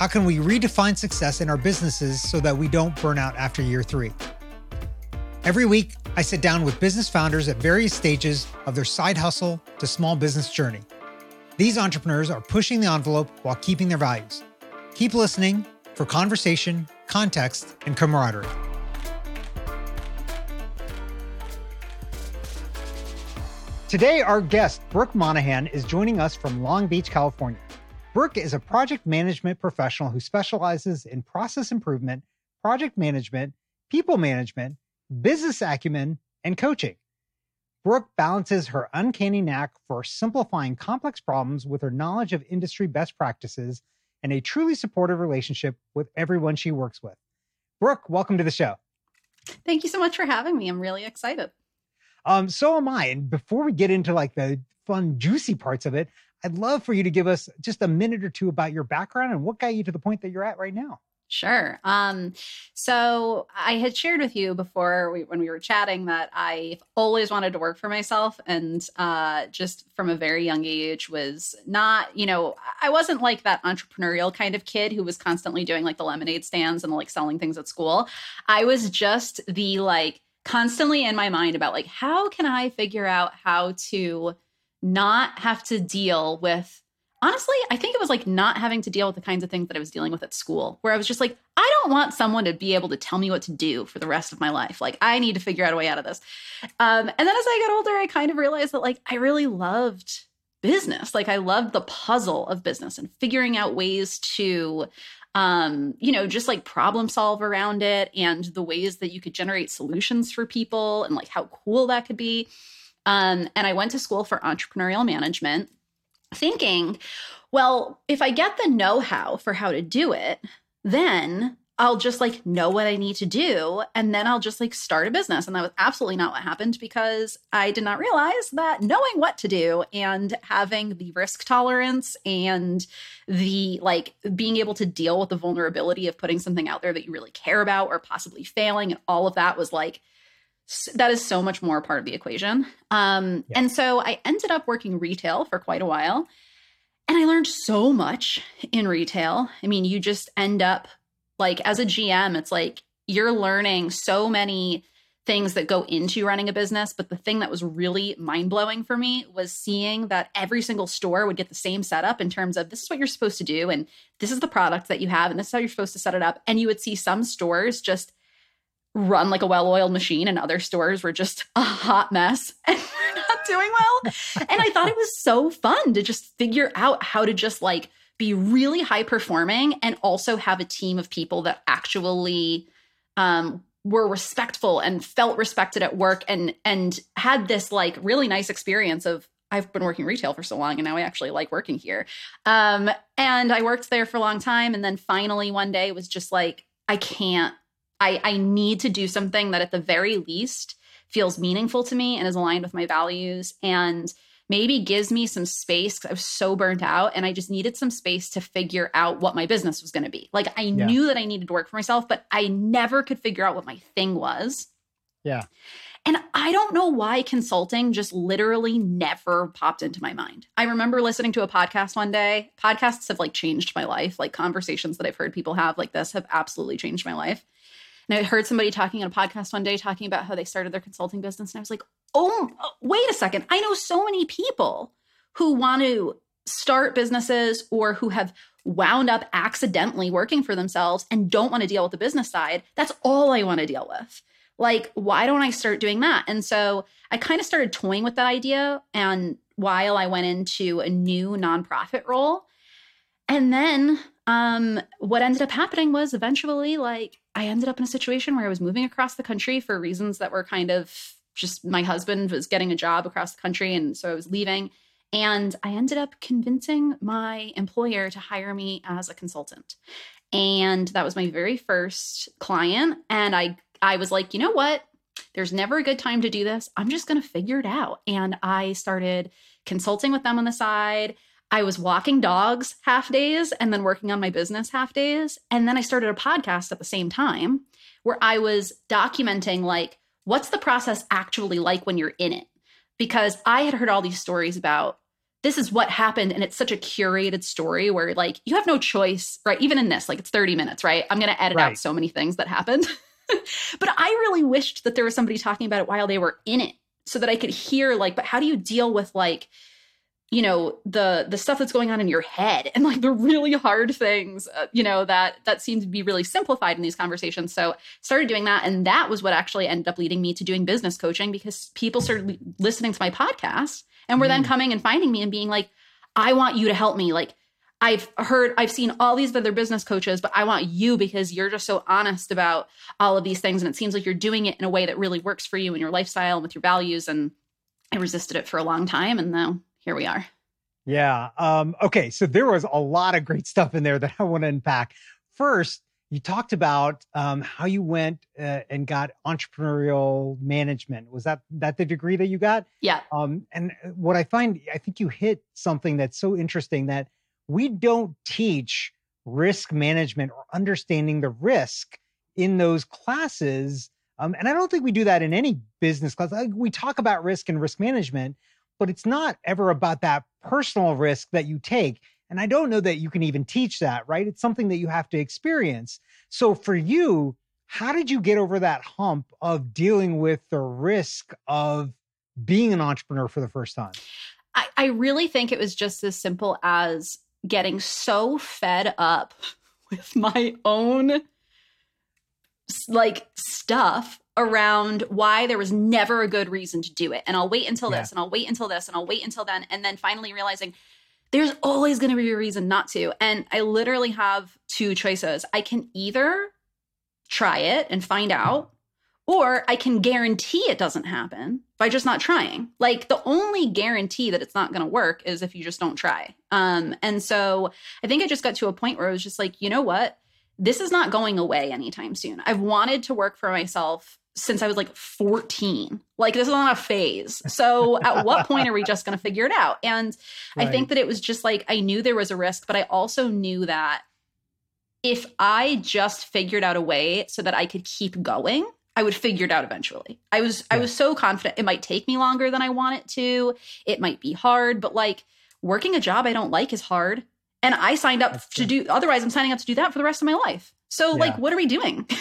How can we redefine success in our businesses so that we don't burn out after year three? Every week, I sit down with business founders at various stages of their side hustle to small business journey. These entrepreneurs are pushing the envelope while keeping their values. Keep listening for conversation, context, and camaraderie. Today, our guest, Brooke Monaghan, is joining us from Long Beach, California. Brooke is a project management professional who specializes in process improvement, project management, people management, business acumen, and coaching. Brooke balances her uncanny knack for simplifying complex problems with her knowledge of industry best practices and a truly supportive relationship with everyone she works with. Brooke, welcome to the show. Thank you so much for having me. I'm really excited. Um, so am I. And before we get into like the fun, juicy parts of it, I'd love for you to give us just a minute or two about your background and what got you to the point that you're at right now. Sure. Um, so I had shared with you before we, when we were chatting that I've always wanted to work for myself, and uh, just from a very young age was not, you know, I wasn't like that entrepreneurial kind of kid who was constantly doing like the lemonade stands and like selling things at school. I was just the like constantly in my mind about like how can I figure out how to not have to deal with honestly, I think it was like not having to deal with the kinds of things that I was dealing with at school, where I was just like, I don't want someone to be able to tell me what to do for the rest of my life. Like, I need to figure out a way out of this. Um, and then as I got older, I kind of realized that like I really loved business. Like, I loved the puzzle of business and figuring out ways to um, you know, just like problem solve around it and the ways that you could generate solutions for people and like how cool that could be. Um, and I went to school for entrepreneurial management, thinking, well, if I get the know how for how to do it, then I'll just like know what I need to do and then I'll just like start a business. And that was absolutely not what happened because I did not realize that knowing what to do and having the risk tolerance and the like being able to deal with the vulnerability of putting something out there that you really care about or possibly failing and all of that was like that is so much more part of the equation. Um, yeah. And so I ended up working retail for quite a while. And I learned so much in retail. I mean, you just end up like, as a GM, it's like you're learning so many things that go into running a business. But the thing that was really mind blowing for me was seeing that every single store would get the same setup in terms of this is what you're supposed to do, and this is the product that you have, and this is how you're supposed to set it up. And you would see some stores just run like a well-oiled machine and other stores were just a hot mess and not doing well and i thought it was so fun to just figure out how to just like be really high performing and also have a team of people that actually um, were respectful and felt respected at work and and had this like really nice experience of I've been working retail for so long and now I actually like working here. Um, and I worked there for a long time and then finally one day it was just like I can't I, I need to do something that at the very least feels meaningful to me and is aligned with my values and maybe gives me some space because I was so burnt out and I just needed some space to figure out what my business was going to be. Like I yeah. knew that I needed to work for myself, but I never could figure out what my thing was. Yeah. And I don't know why consulting just literally never popped into my mind. I remember listening to a podcast one day. Podcasts have like changed my life. Like conversations that I've heard people have like this have absolutely changed my life. And I heard somebody talking on a podcast one day talking about how they started their consulting business. And I was like, oh, wait a second. I know so many people who want to start businesses or who have wound up accidentally working for themselves and don't want to deal with the business side. That's all I want to deal with. Like, why don't I start doing that? And so I kind of started toying with that idea. And while I went into a new nonprofit role, and then um, what ended up happening was eventually, like, I ended up in a situation where I was moving across the country for reasons that were kind of just my husband was getting a job across the country. And so I was leaving. And I ended up convincing my employer to hire me as a consultant. And that was my very first client. And I I was like, you know what? There's never a good time to do this. I'm just going to figure it out. And I started consulting with them on the side. I was walking dogs half days and then working on my business half days. And then I started a podcast at the same time where I was documenting, like, what's the process actually like when you're in it? Because I had heard all these stories about this is what happened. And it's such a curated story where, like, you have no choice, right? Even in this, like, it's 30 minutes, right? I'm going to edit right. out so many things that happened. but I really wished that there was somebody talking about it while they were in it so that I could hear, like, but how do you deal with, like, you know the the stuff that's going on in your head and like the really hard things uh, you know that that seem to be really simplified in these conversations so started doing that and that was what actually ended up leading me to doing business coaching because people started listening to my podcast and were mm. then coming and finding me and being like i want you to help me like i've heard i've seen all these other business coaches but i want you because you're just so honest about all of these things and it seems like you're doing it in a way that really works for you and your lifestyle and with your values and i resisted it for a long time and now here we are. Yeah. Um, okay. So there was a lot of great stuff in there that I want to unpack. First, you talked about um, how you went uh, and got entrepreneurial management. Was that that the degree that you got? Yeah. Um, and what I find, I think you hit something that's so interesting that we don't teach risk management or understanding the risk in those classes. Um, and I don't think we do that in any business class. Like we talk about risk and risk management, but it's not ever about that personal risk that you take. And I don't know that you can even teach that, right? It's something that you have to experience. So for you, how did you get over that hump of dealing with the risk of being an entrepreneur for the first time? I, I really think it was just as simple as getting so fed up with my own like stuff around why there was never a good reason to do it. And I'll wait until yeah. this and I'll wait until this and I'll wait until then. And then finally realizing there's always going to be a reason not to. And I literally have two choices. I can either try it and find out, or I can guarantee it doesn't happen by just not trying. Like the only guarantee that it's not going to work is if you just don't try. Um, and so I think I just got to a point where I was just like, you know what? This is not going away anytime soon. I've wanted to work for myself since I was like 14. Like this is not a phase. So at what point are we just going to figure it out? And right. I think that it was just like I knew there was a risk, but I also knew that if I just figured out a way so that I could keep going, I would figure it out eventually. I was yeah. I was so confident it might take me longer than I want it to. It might be hard, but like working a job I don't like is hard. And I signed up That's to true. do otherwise I'm signing up to do that for the rest of my life. So yeah. like what are we doing?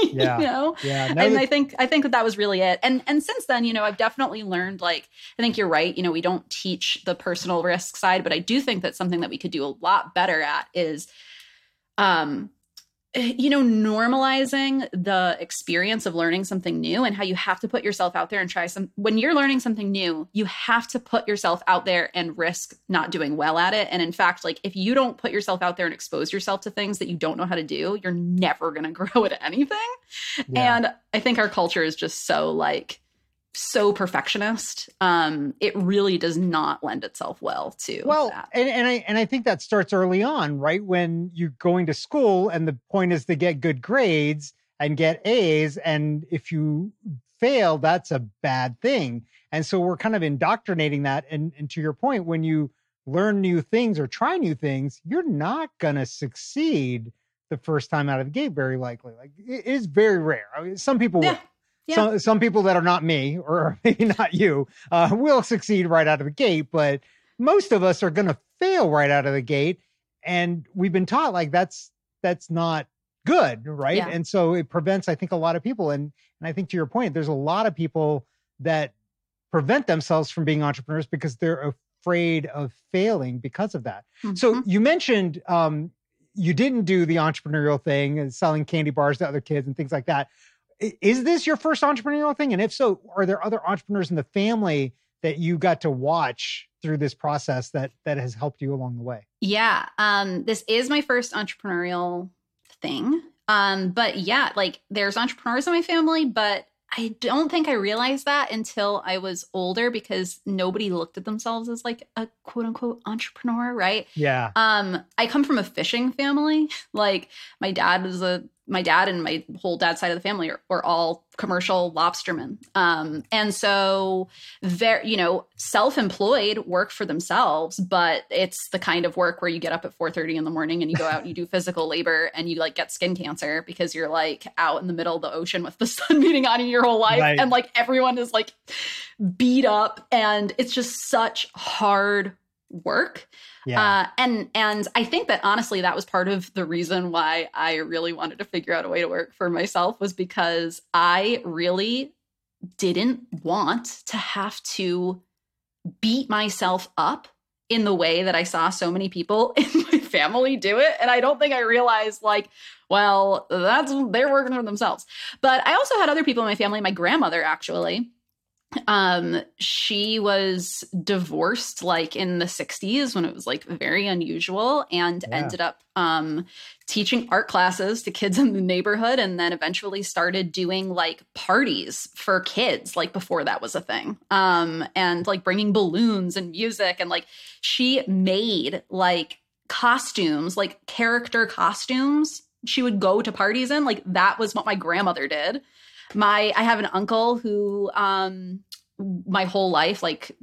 yeah. you know? Yeah. and that- I think I think that that was really it. And and since then, you know, I've definitely learned like I think you're right, you know, we don't teach the personal risk side, but I do think that something that we could do a lot better at is um Eh, you know, normalizing the experience of learning something new and how you have to put yourself out there and try some. When you're learning something new, you have to put yourself out there and risk not doing well at it. And in fact, like if you don't put yourself out there and expose yourself to things that you don't know how to do, you're never going to grow at anything. Yeah. And I think our culture is just so like, so perfectionist um it really does not lend itself well to well that. and, and i and i think that starts early on right when you're going to school and the point is to get good grades and get a's and if you fail that's a bad thing and so we're kind of indoctrinating that and, and to your point when you learn new things or try new things you're not going to succeed the first time out of the gate very likely like it is very rare I mean, some people yeah. will yeah. Some some people that are not me or maybe not you uh, will succeed right out of the gate, but most of us are going to fail right out of the gate, and we've been taught like that's that's not good, right? Yeah. And so it prevents, I think, a lot of people. And and I think to your point, there's a lot of people that prevent themselves from being entrepreneurs because they're afraid of failing because of that. Mm-hmm. So you mentioned um, you didn't do the entrepreneurial thing and selling candy bars to other kids and things like that is this your first entrepreneurial thing? And if so, are there other entrepreneurs in the family that you got to watch through this process that that has helped you along the way? Yeah, um, this is my first entrepreneurial thing. Um, but yeah, like there's entrepreneurs in my family, but I don't think I realized that until I was older because nobody looked at themselves as like a quote unquote entrepreneur, right? Yeah. Um, I come from a fishing family. Like my dad was a my dad and my whole dad side of the family are, were all commercial lobstermen. Um, and so they're, you know, self-employed work for themselves, but it's the kind of work where you get up at 4:30 in the morning and you go out and you do physical labor and you like get skin cancer because you're like out in the middle of the ocean with the sun beating on you your whole life. Right. And like everyone is like beat up and it's just such hard work. Yeah. Uh, and and I think that honestly, that was part of the reason why I really wanted to figure out a way to work for myself was because I really didn't want to have to beat myself up in the way that I saw so many people in my family do it. And I don't think I realized like, well, that's they're working for themselves. But I also had other people in my family, my grandmother actually, um she was divorced like in the 60s when it was like very unusual and yeah. ended up um teaching art classes to kids in the neighborhood and then eventually started doing like parties for kids like before that was a thing. Um and like bringing balloons and music and like she made like costumes like character costumes she would go to parties in. Like that was what my grandmother did my i have an uncle who um my whole life like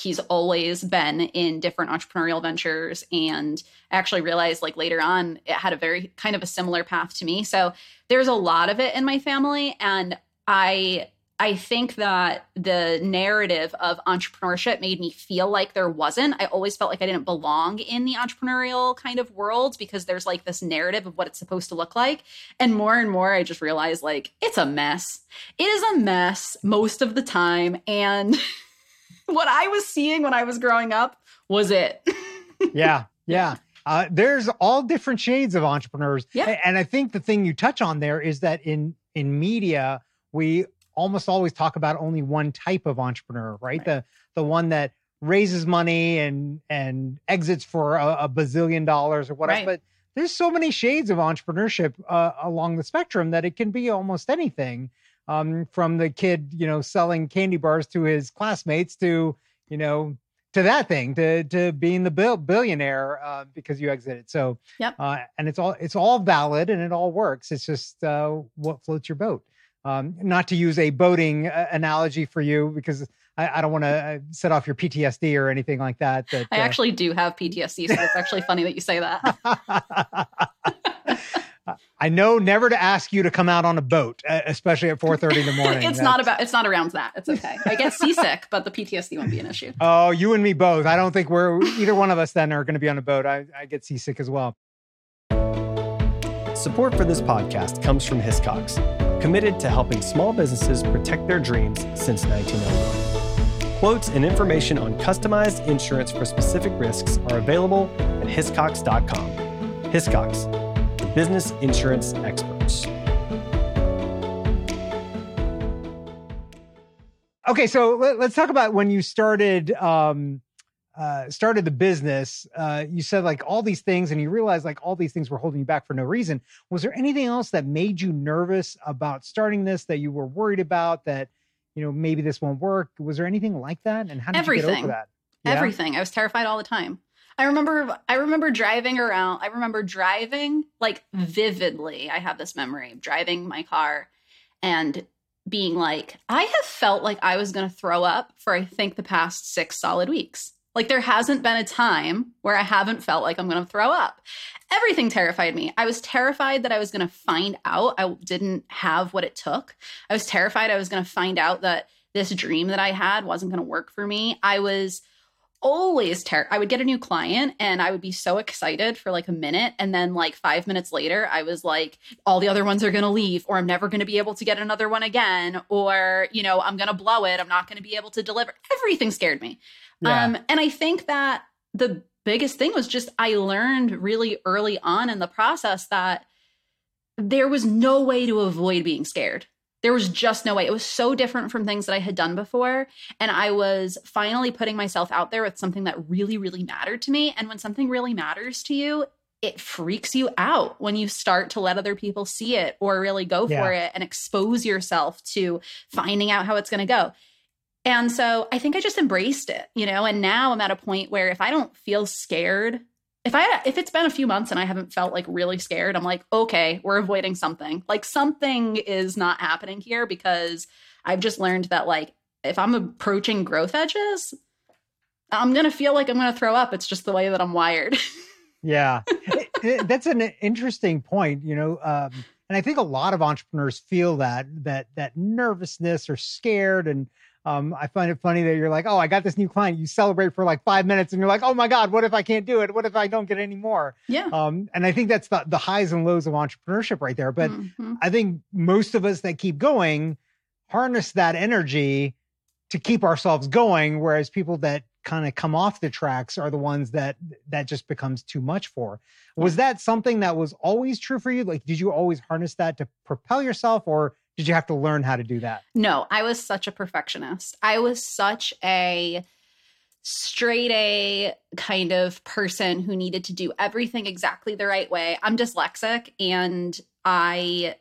he's always been in different entrepreneurial ventures. And I actually realized like later on it had a very kind of a similar path to me. So there's a lot of it in my family. And i I think that the narrative of entrepreneurship made me feel like there wasn't. I always felt like I didn't belong in the entrepreneurial kind of world because there's like this narrative of what it's supposed to look like. And more and more, I just realized like it's a mess. It is a mess most of the time. And what I was seeing when I was growing up was it. yeah. Yeah. Uh, there's all different shades of entrepreneurs. Yeah. And I think the thing you touch on there is that in in media, we almost always talk about only one type of entrepreneur, right? right. The the one that raises money and and exits for a, a bazillion dollars or whatever. Right. But there's so many shades of entrepreneurship uh, along the spectrum that it can be almost anything. Um, from the kid, you know, selling candy bars to his classmates to, you know, to that thing, to to being the bill, billionaire uh, because you exited. So, yep. Uh, and it's all it's all valid and it all works. It's just uh, what floats your boat. Um, not to use a boating uh, analogy for you because I, I don't want to uh, set off your PTSD or anything like that. that I uh, actually do have PTSD, so it's actually funny that you say that. I know never to ask you to come out on a boat, especially at 4:30 in the morning. it's That's... not about. It's not around that. It's okay. I get seasick, but the PTSD won't be an issue. Oh, you and me both. I don't think we're either one of us then are going to be on a boat. I, I get seasick as well. Support for this podcast comes from Hiscox committed to helping small businesses protect their dreams since 1901. Quotes and information on customized insurance for specific risks are available at hiscox.com. Hiscox, the business insurance experts. Okay, so let, us talk about when you started um, uh, started the business, uh, you said like all these things, and you realized like all these things were holding you back for no reason. Was there anything else that made you nervous about starting this that you were worried about that you know maybe this won't work? Was there anything like that? And how did Everything. you get over that? Yeah? Everything. I was terrified all the time. I remember I remember driving around. I remember driving like vividly. I have this memory of driving my car and being like, I have felt like I was going to throw up for I think the past 6 solid weeks. Like there hasn't been a time where I haven't felt like I'm going to throw up. Everything terrified me. I was terrified that I was going to find out I didn't have what it took. I was terrified I was going to find out that this dream that I had wasn't going to work for me. I was always terrified. I would get a new client and I would be so excited for like a minute and then like 5 minutes later I was like all the other ones are going to leave or I'm never going to be able to get another one again or you know I'm going to blow it I'm not going to be able to deliver everything scared me yeah. Um, and I think that the biggest thing was just I learned really early on in the process that there was no way to avoid being scared. There was just no way. It was so different from things that I had done before. And I was finally putting myself out there with something that really, really mattered to me. And when something really matters to you, it freaks you out when you start to let other people see it or really go Yeah. for it and expose yourself to finding out how it's going to go. And so I think I just embraced it, you know, and now I'm at a point where if I don't feel scared, if I if it's been a few months and I haven't felt like really scared, I'm like, okay, we're avoiding something. Like something is not happening here because I've just learned that like if I'm approaching growth edges, I'm going to feel like I'm going to throw up. It's just the way that I'm wired. Yeah, It- it- that's an interesting point. You know, um, and I think a lot of entrepreneurs feel that that that nervousness or scared. And um, I find it funny that you're like, "Oh, I got this new client." You celebrate for like five minutes, and you're like, "Oh my god, what if I can't do it? What if I don't get any more?" yeah. Um, and I think that's the the highs and lows of entrepreneurship right there. But Mhm. I think most of us that keep going harness that energy to keep ourselves going, whereas people that kind of come off the tracks are the ones that that just becomes too much for. Was that something that was always true for you? Like, did you always harness that to propel yourself, or did you have to learn how to do that? No, I was such a perfectionist. I was such a straight A kind of person who needed to do everything exactly the right way. I'm dyslexic and I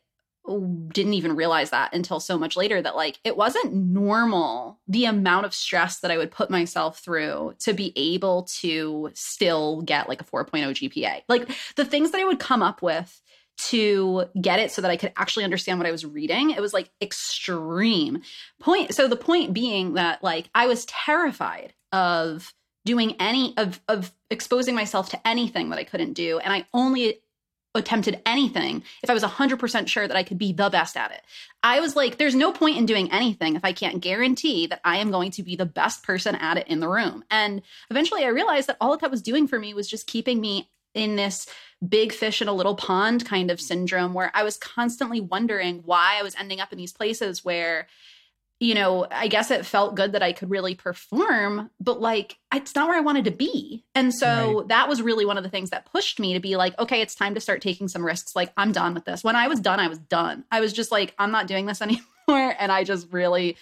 didn't even realize that until so much later that like it wasn't normal the amount of stress that I would put myself through to be able to still get like a 4.0 GPA. Like the things that I would come up with to get it so that I could actually understand what I was reading. It was like extreme. Point so the point being that like I was terrified of doing any of of exposing myself to anything that I couldn't do and I only attempted anything if I was 100% sure that I could be the best at it. I was like there's no point in doing anything if I can't guarantee that I am going to be the best person at it in the room. And eventually I realized that all that, that was doing for me was just keeping me in this big fish in a little pond kind of mm-hmm. syndrome where I was constantly wondering why I was ending up in these places where, you know, I guess it felt good that I could really perform, but like it's not where I wanted to be. And so Right. that was really one of the things that pushed me to be like, okay, it's time to start taking some risks. Like, I'm done with this. When I was done, I was done. I was just like, I'm not doing this anymore. And I just really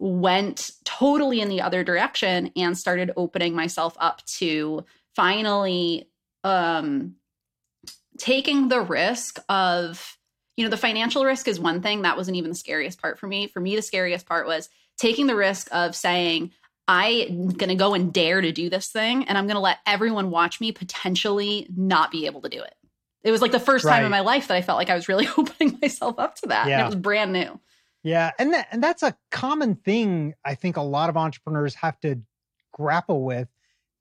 went totally in the other direction and started opening myself up to finally um taking the risk of you know the financial risk is one thing. That wasn't even the scariest part for me. For me the scariest part was taking the risk of saying i'm going to go and dare to do this thing and i'm going to let everyone watch me potentially not be able to do it. It was like the first time in my life that i felt like i was really opening myself up to that and it was brand new. Yeah, and that, and that's a common thing I think a lot of entrepreneurs have to grapple with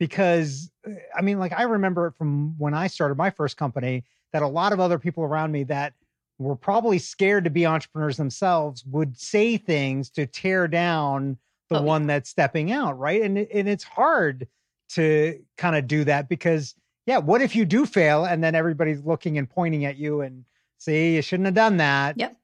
because uh, I mean like I remember it from when I started my first company that a lot of other people around me that were probably scared to be entrepreneurs themselves would say things to tear down the Oh, yeah. one that's stepping out, right? And and it's hard to kind of do that because yeah, what if you do fail and then everybody's looking and pointing at you and see you shouldn't have done that Yep.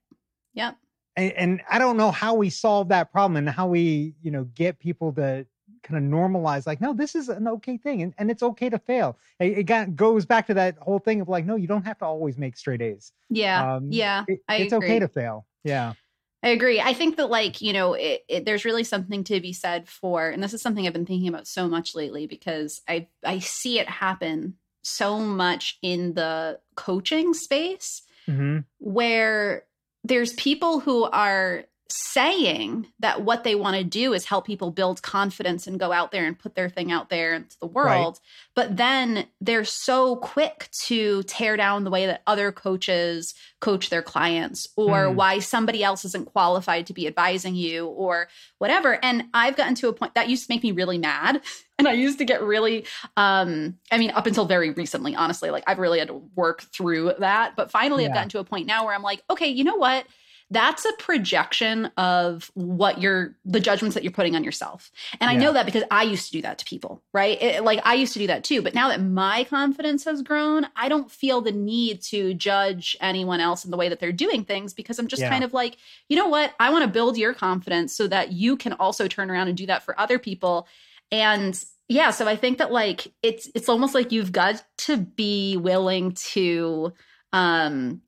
Yep. and, and I don't know how we solve that problem and how we, you know, get people to kind of normalize like, no, this is an okay thing and, and it's okay to fail. It, it got, goes back to that whole thing of like, no, you don't have to always make straight A's. yeah Um, yeah It- it's agree. okay to fail. Yeah. I agree. I think that, like, you know, it, it, there's really something to be said for, and this is something I've been thinking about so much lately because I I see it happen so much in the coaching space hmm where there's people who are saying that what they want to do is help people build confidence and go out there and put their thing out there into the world. But then they're so quick to tear down the way that other coaches coach their clients or Hmm. why somebody else isn't qualified to be advising you or whatever. And I've gotten to a point that used to make me really mad. And I used to get really, um, I mean, up until very recently, honestly, like I've really had to work through that. But finally, I've gotten to a point now where I'm like, okay, you know what? That's a projection of what you're, the judgments that you're putting on yourself. And I know that because I used to do that to people, right? It- like I used to do that too. But now that my confidence has grown, I don't feel the need to judge anyone else in the way that they're doing things because I'm just Yeah. kind of like, you know what? I want to build your confidence so that you can also turn around and do that for other people. And yeah, so I think that like it's it's almost like you've got to be willing to um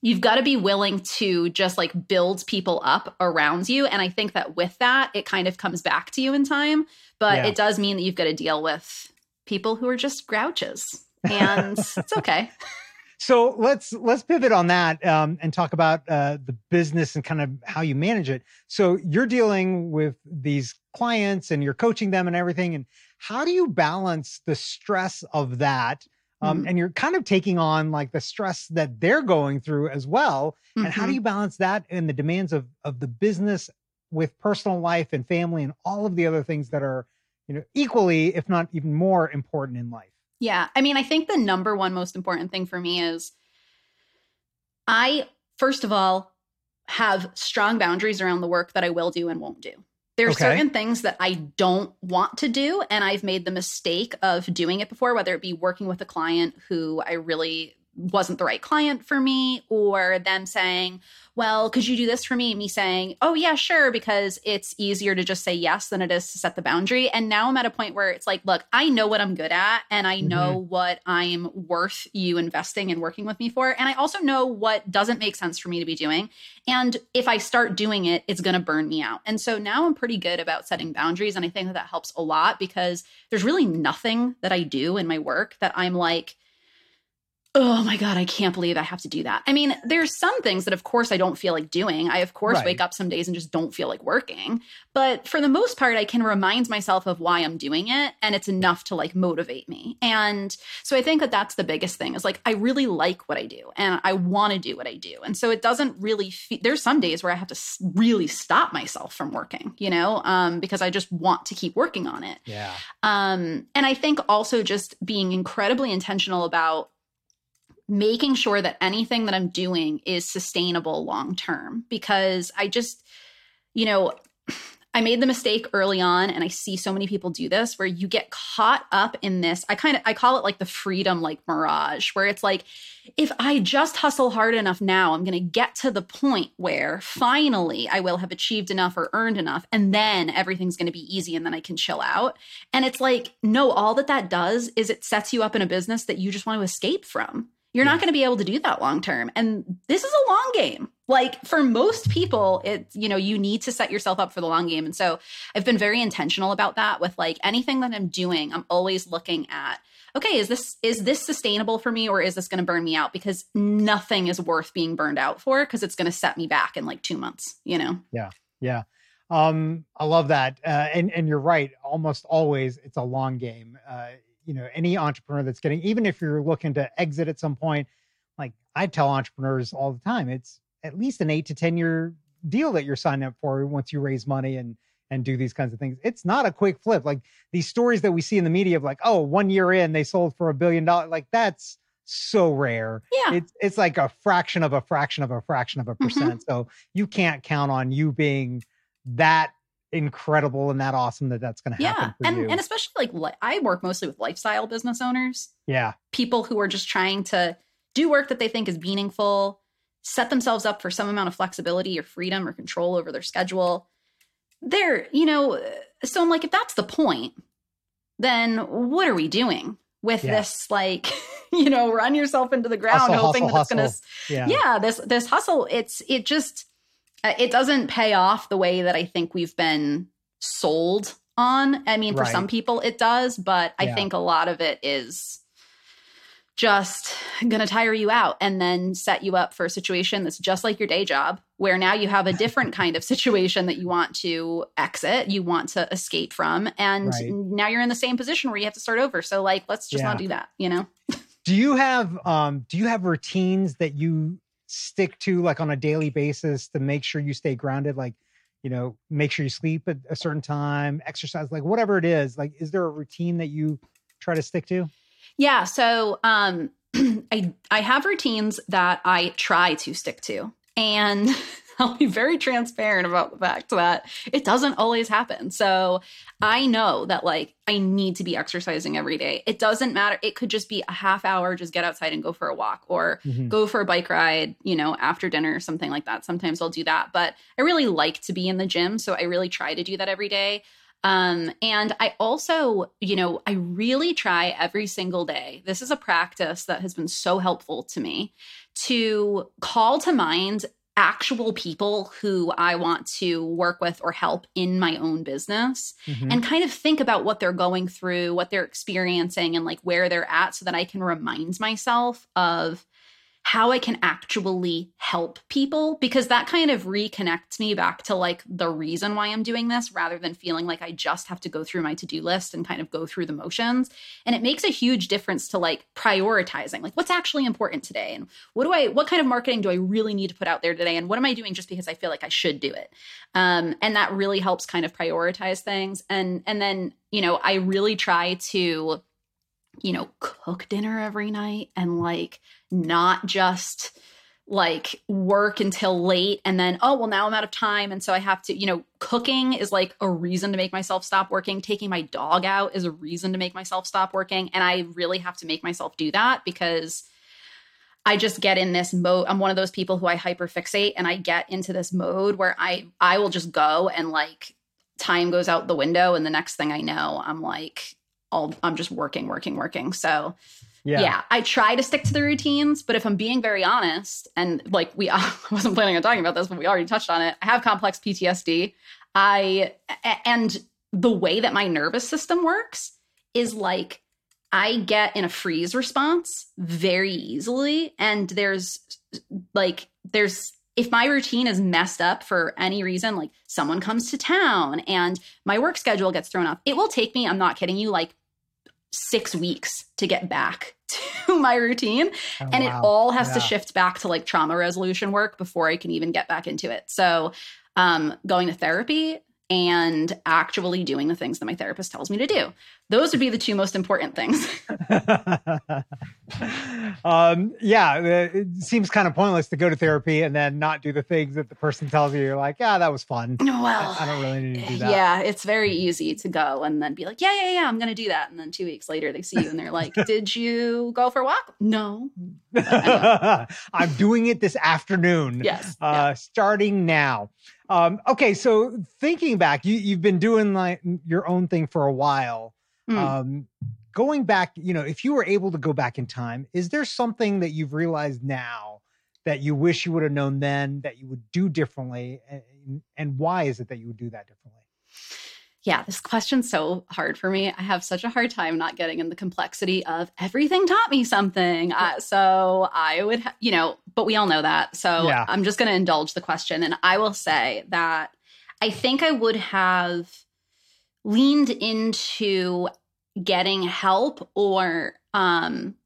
you've got to be willing to just like build people up around you and I think that with that it kind of comes back to you in time, but Yeah. it does mean that you've got to deal with people who are just grouches. and it's okay. So let's let's pivot on that um, and talk about uh, the business and kind of how you manage it. So you're dealing with these clients and you're coaching them and everything. And how do you balance the stress of that? Um, mm-hmm. And you're kind of taking on like the stress that they're going through as well. Mm-hmm. And how do mm-hmm. you balance that and the demands of of the business with personal life and family and all of the other things that are you know equally, if not even more important in life? Yeah. I mean, I think the number one most important thing for me is I, first of all, have strong boundaries around the work that I will do and won't do. There are okay. certain things that I don't want to do, and I've made the mistake of doing it before, whether it be working with a client who I really wasn't the right client for me, or them saying, well, could you do this for me? Me saying, oh, yeah, sure, because it's easier to just say yes than it is to set the boundary. And now I'm at a point where it's like, look, I know what I'm good at and I know mm-hmm. what I'm worth you investing and working with me for. And I also know what doesn't make sense for me to be doing. And if I start doing it, it's going to burn me out. And so now I'm pretty good about setting boundaries. And I think that that helps a lot because there's really nothing that I do in my work that I'm like, oh my god i can't believe i have to do that. I mean there's some things that of course i don't feel like doing. I of course right. wake up some days and just don't feel like working. But for the most part i can remind myself of why i'm doing it and it's enough to like motivate me. And so i think that that's the biggest thing is like i really like what i do and i want to do what i do. And so it doesn't really fe- there's some days where i have to really stop myself from working you know um, because i just want to keep working on it. Yeah. Um, and i think also just being incredibly intentional about making sure that anything that I'm doing is sustainable long term because I just, you know, I made the mistake early on and I see so many people do this where you get caught up in this. I kind of I call it like the freedom like mirage where it's like if I just hustle hard enough now, I'm going to get to the point where finally I will have achieved enough or earned enough and then everything's going to be easy and then I can chill out. And it's like no, all that that does is it sets you up in a business that you just want to escape from. You're yeah. not going to be able to do that long term. And this is a long game. Like for most people, it's, you know, you need to set yourself up for the long game. And so I've been very intentional about that with like anything that I'm doing, I'm always looking at, okay, is this is this sustainable for me or is this going to burn me out? Because nothing is worth being burned out for because it's going to set me back in like two months, you know? Yeah. Yeah. Um, I love that. Uh, and, and you're right. Almost always it's a long game. Uh, you know any entrepreneur that's getting even if you're looking to exit at some point like i tell entrepreneurs all the time it's at least an eight to ten year deal that you're signing up for once you raise money and and do these kinds of things it's not a quick flip like these stories that we see in the media of like oh one year in they sold for a billion dollars like that's so rare yeah it's it's like a fraction of a fraction of a fraction of a mm-hmm. percent mm-hmm. so you can't count on you being that incredible and that awesome that that's going to happen. Yeah, and you. and especially like li- I work mostly with lifestyle business owners. Yeah, people who are just trying to do work that they think is meaningful, set themselves up for some amount of flexibility or freedom or control over their schedule. They're, you know, so I'm like, if that's the point, then what are we doing with yeah. this? Like, you know, run yourself into the ground, hustle, hoping hustle, that it's gonna, yeah. yeah, this this hustle. It's it just it doesn't pay off the way that I think we've been sold on. I mean, for right. some people it does, but I yeah. think a lot of it is just going to tire you out and then set you up for a situation that's just like your day job, where now you have a different kind of situation that you want to exit, you want to escape from. And right. now you're in the same position where you have to start over. So, like, let's just yeah. not do that, you know? do you have um do you have routines that you stick to like on a daily basis to make sure you stay grounded like you know make sure you sleep at a certain time exercise like whatever it is like is there a routine that you try to stick to? Yeah so um i i have routines that i try to stick to and I'll be very transparent about the fact that it doesn't always happen. So I know that like I need to be exercising every day. It doesn't matter. It could just be a half hour, just get outside and go for a walk or mm-hmm. go for a bike ride, you know, after dinner or something like that. Sometimes I'll do that. But I really like to be in the gym. So I really try to do that every day. Um, and I also, you know, I really try every single day. This is a practice that has been so helpful to me to call to mind actual people who I want to work with or help in my own business mm-hmm. and kind of think about what they're going through, what they're experiencing, and like where they're at so that I can remind myself of how I can actually help people because that kind of reconnects me back to like the reason why I'm doing this rather than feeling like I just have to go through my to do list and kind of go through the motions. And it makes a huge difference to like prioritizing, like what's actually important today and what do I, what kind of marketing do I really need to put out there today? And what am I doing just because I feel like I should do it? Um, and that really helps kind of prioritize things. And, and then, you know, I really try to, you know, cook dinner every night and like not just like work until late and then oh well now i'm out of time and so i have to you know cooking is like a reason to make myself stop working. Taking my dog out is a reason to make myself stop working and i really have to make myself do that because i just get in this mode i'm one of those people who i hyperfixate and i get into this mode where i i will just go and like time goes out the window and the next thing i know i'm like all i'm just working working working so yeah. yeah. I try to stick to the routines, but if I'm being very honest, and like we, I wasn't planning on talking about this, but we already touched on it. I have complex PTSD. I, and the way that my nervous system works is like I get in a freeze response very easily. And there's like, there's, if my routine is messed up for any reason, like someone comes to town and my work schedule gets thrown off, it will take me, I'm not kidding you, like six weeks to get back to my routine. Oh, and wow. it all has yeah. to shift back to like trauma resolution work before I can even get back into it. So, um, going to therapy and actually doing the things that my therapist tells me to do. Those would be the two most important things. um, yeah, uh, it seems kind of pointless to go to therapy and then not do the things that the person tells you. You're like, yeah, that was fun. Well, I, don't really need to do that. Yeah, it's very easy to go and then be like, yeah, yeah, yeah, I'm going to do that. And then two weeks later, they see you and they're like, did you go for a walk? No. I'm doing it this afternoon. Yes. Uh, yeah. Starting now. Um, okay, so thinking back, you, you've been doing like your own thing for a while. Mm. Um, going back, you know, if you were able to go back in time, is there something that you've realized now that you wish you would have known then that you would do differently, and, and why is it that you would do that differently? Yeah, this question's so hard for me. I have such a hard time not getting in the complexity of everything taught me something. Uh, so I would, ha- you know, but we all know that. So yeah. I'm just going to indulge the question. And I will say that I think I would have leaned into getting help or um,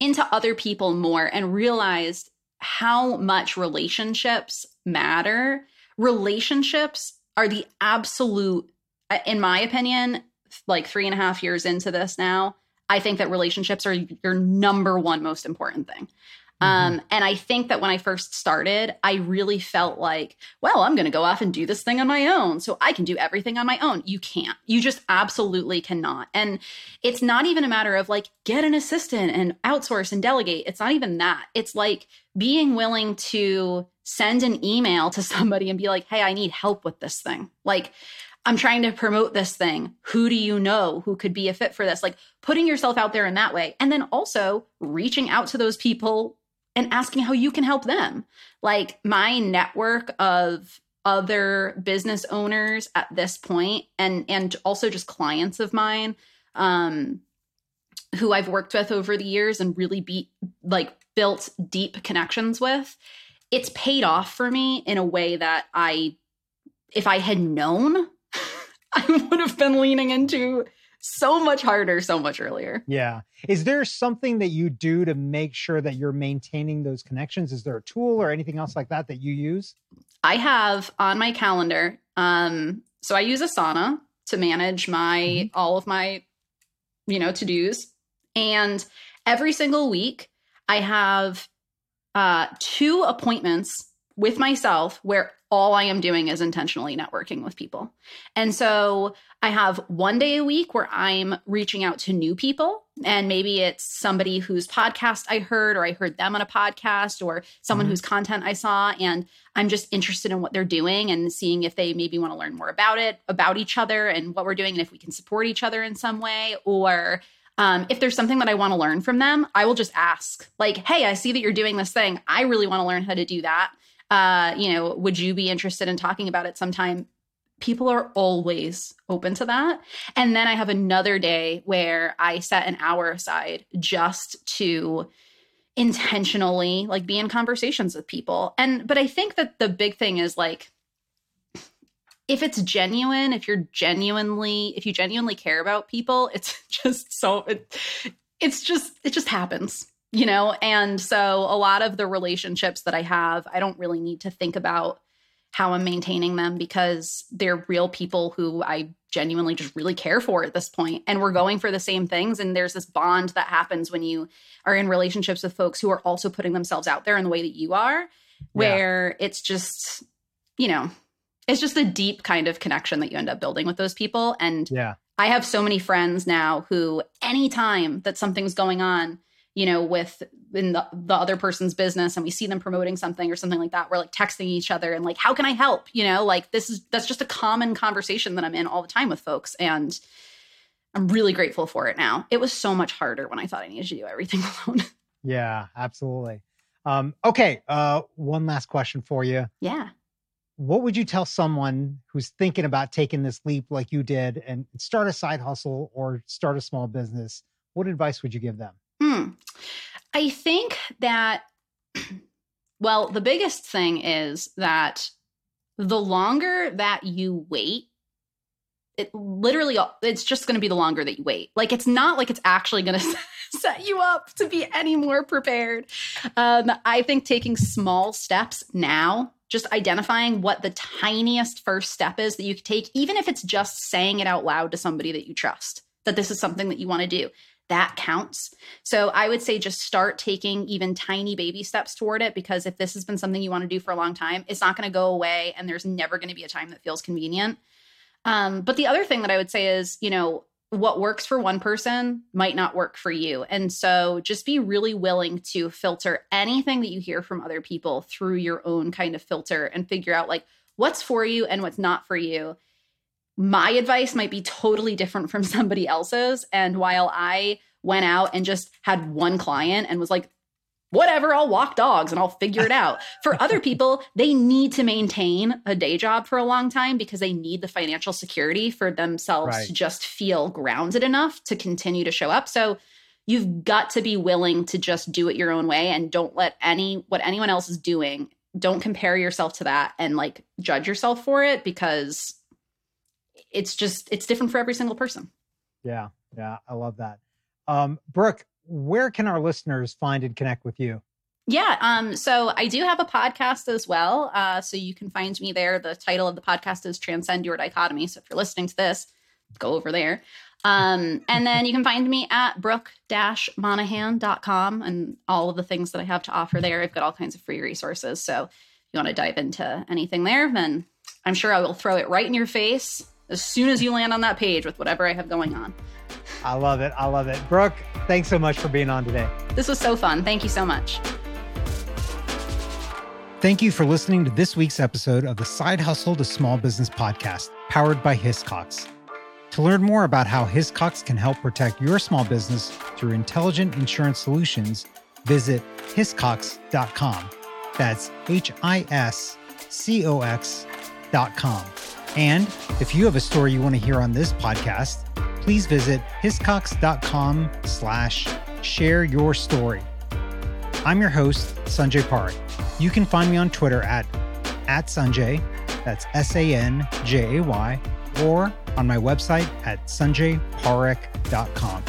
into other people more and realized how much relationships matter. Relationships are the absolute in my opinion, like three and a half years into this now, I think that relationships are your number one most important thing. Mm-hmm. Um, and I think that when I first started, I really felt like, well, I'm going to go off and do this thing on my own. So I can do everything on my own. You can't. You just absolutely cannot. And it's not even a matter of like, get an assistant and outsource and delegate. It's not even that. It's like being willing to send an email to somebody and be like, hey, I need help with this thing. Like, I'm trying to promote this thing. Who do you know who could be a fit for this? Like putting yourself out there in that way. And then also reaching out to those people and asking how you can help them. Like my network of other business owners at this point and and also just clients of mine um who I've worked with over the years and really be like built deep connections with. It's paid off for me in a way that I if I had known I would have been leaning into so much harder so much earlier. Yeah. Is there something that you do to make sure that you're maintaining those connections? Is there a tool or anything else like that that you use? I have on my calendar um so I use Asana to manage my mm-hmm. all of my you know to-dos and every single week I have uh two appointments with myself where all I am doing is intentionally networking with people. And so I have one day a week where I'm reaching out to new people. And maybe it's somebody whose podcast I heard, or I heard them on a podcast, or someone mm-hmm. whose content I saw. And I'm just interested in what they're doing and seeing if they maybe want to learn more about it, about each other, and what we're doing, and if we can support each other in some way. Or um, if there's something that I want to learn from them, I will just ask, like, hey, I see that you're doing this thing. I really want to learn how to do that uh, you know, would you be interested in talking about it sometime? People are always open to that. And then I have another day where I set an hour aside just to intentionally like be in conversations with people. And but I think that the big thing is like if it's genuine, if you're genuinely if you genuinely care about people, it's just so it, it's just it just happens you know? And so a lot of the relationships that i have i don't really need to think about how i'm maintaining them because they're real people who i genuinely just really care for at this point. And we're going for the same things. And there's this bond that happens when you are in relationships with folks who are also putting themselves out there in the way that you are where yeah. it's just you know it's just a deep kind of connection that you end up building with those people. And yeah. I have so many friends now who anytime that something's going on you know, with in the, the other person's business and we see them promoting something or something like that, we're like texting each other and like, how can I help? You know, like this is that's just a common conversation that I'm in all the time with folks. And I'm really grateful for it now. It was so much harder when I thought I needed to do everything alone. Yeah, absolutely. Um, okay, uh, one last question for you. Yeah. What would you tell someone who's thinking about taking this leap like you did and start a side hustle or start a small business? What advice would you give them? Hmm. I think that, well, the biggest thing is that the longer that you wait, it literally, it's just going to be the longer that you wait. Like, it's not like it's actually going to set you up to be any more prepared. Um, I think taking small steps now just identifying what the tiniest first step is that you could take, even if it's just saying it out loud to somebody that you trust, that this is something that you want to do that counts. So I would say just start taking even tiny baby steps toward it because if this has been something you want to do for a long time, it's not going to go away and there's never going to be a time that feels convenient. Um, but the other thing that I would say is, you know, what works for one person might not work for you. And so just be really willing to filter anything that you hear from other people through your own kind of filter and figure out like what's for you and what's not for you my advice might be totally different from somebody else's. And while I went out and just had one client and was like, whatever, I'll walk dogs and I'll figure it out. For other people, they need to maintain a day job for a long time because they need the financial security for themselves right. to just feel grounded enough to continue to show up. So you've got to be willing to just do it your own way and don't let any what anyone else is doing don't compare yourself to that and like judge yourself for it because it's just it's different for every single person. Yeah, yeah, I love that. Um, Brooke, where can our listeners find and connect with you? Yeah, um, so I do have a podcast as well. Uh, so you can find me there. The title of the podcast is Transcend Your Dichotomy. So if you're listening to this, go over there. Um, and then you can find me at brooke-monaghan.com and all of the things that I have to offer there. I've got all kinds of free resources. So if you want to dive into anything there, then I'm sure I will throw it right in your face as soon as you land on that page with whatever I have going on. I love it. I love it. Brooke, thanks so much for being on today. This was so fun. Thank you so much. Thank you for listening to this week's episode of the Side Hustle to Small Business podcast, powered by Hiscox. To learn more about how Hiscox can help protect your small business through intelligent insurance solutions, visit hiscox.com. That's H I S C O X.com. And if you have a story you want to hear on this podcast, please visit hiscox.com slash share your story. I'm your host, Sanjay Parekh. You can find me on Twitter at, at Sanjay, that's S-A-N-J-A-Y, or on my website at sanjayparekh.com.